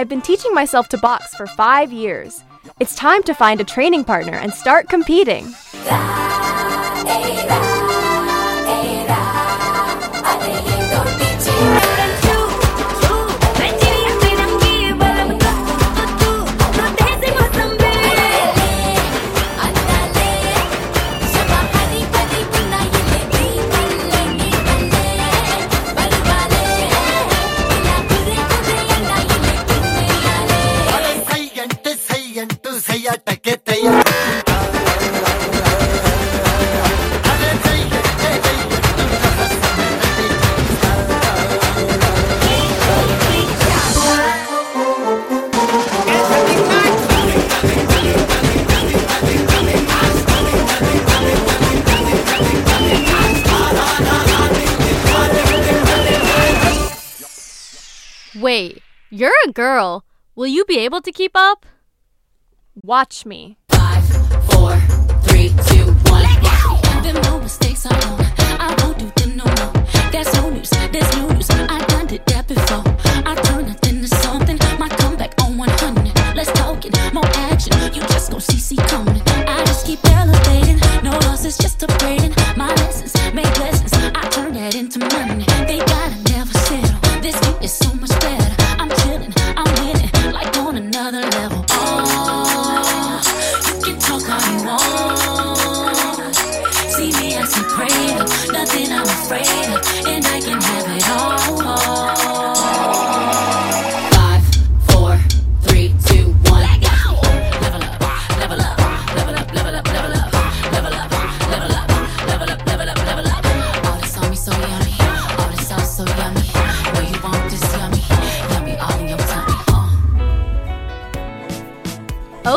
I've been teaching myself to box for five years. It's time to find a training partner and start competing. Wait, you're a girl. Will you be able to keep up? Watch me. four, three, two, one. Them no mistakes I own. I won't do them no more. There's no news, there's no news. I done did that before. I turn nothing into something. My comeback on 100. Let's talk it, more action. You just gon' see, see coming. I just keep elevating. No losses, just upgrading.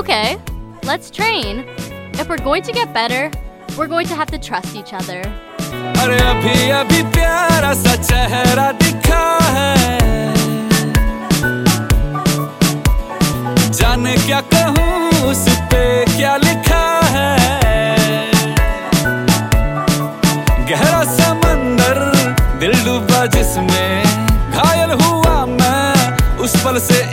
Okay, let's train. If we're going to get better, we're going to have to trust each other. है है जिसमें घायल हुआ मैं उस पल से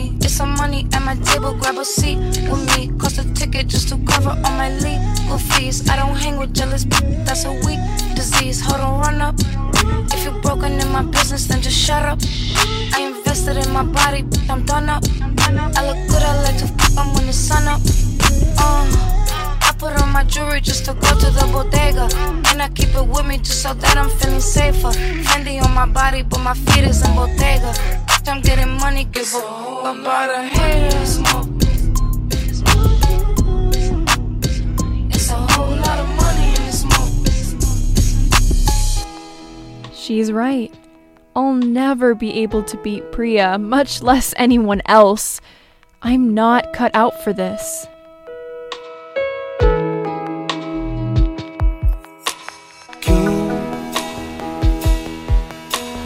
Some money at my table, grab a seat with me. Cost a ticket just to cover all my legal fees. I don't hang with jealous, that's a weak disease. Hold on, run up. If you're broken in my business, then just shut up. I invested in my body, I'm done up. I look good, I like to f- I'm when the sun up. Uh, I put on my jewelry just to go to the bodega. And I keep it with me just so that I'm feeling safer. Fendi on my body, but my feet is in Bottega. I'm getting money, give a about a hater smoke. It's a whole of smoke. She's right. I'll never be able to beat Priya, much less anyone else. I'm not cut out for this.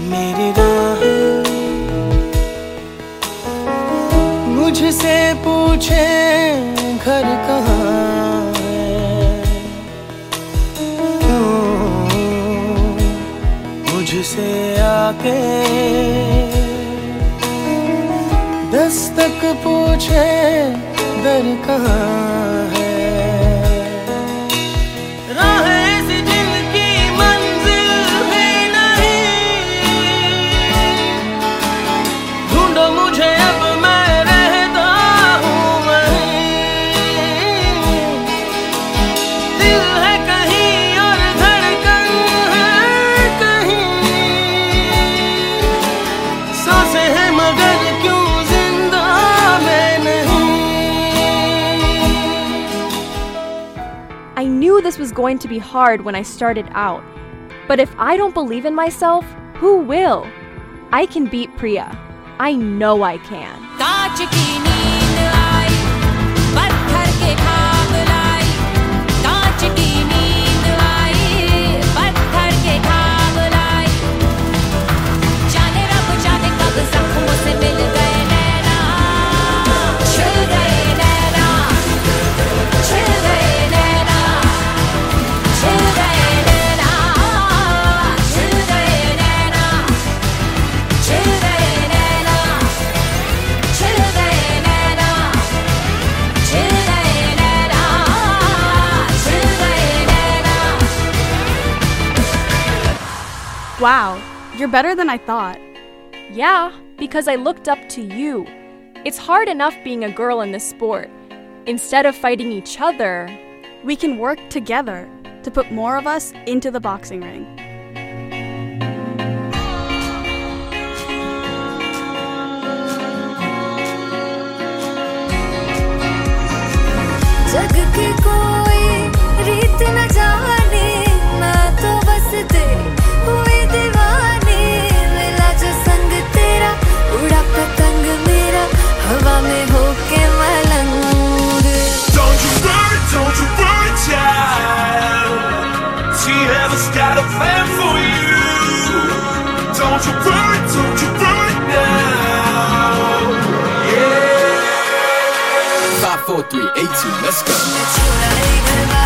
Made it up. मुझसे पूछे घर कहाँ मुझसे आके दस्तक पूछे दर कहाँ है? This was going to be hard when I started out. But if I don't believe in myself, who will? I can beat Priya. I know I can. Wow, you're better than I thought. Yeah, because I looked up to you. It's hard enough being a girl in this sport. Instead of fighting each other, We can work together to put more of us into the boxing ring. जग की कोई Four, three, eight, two, let's go.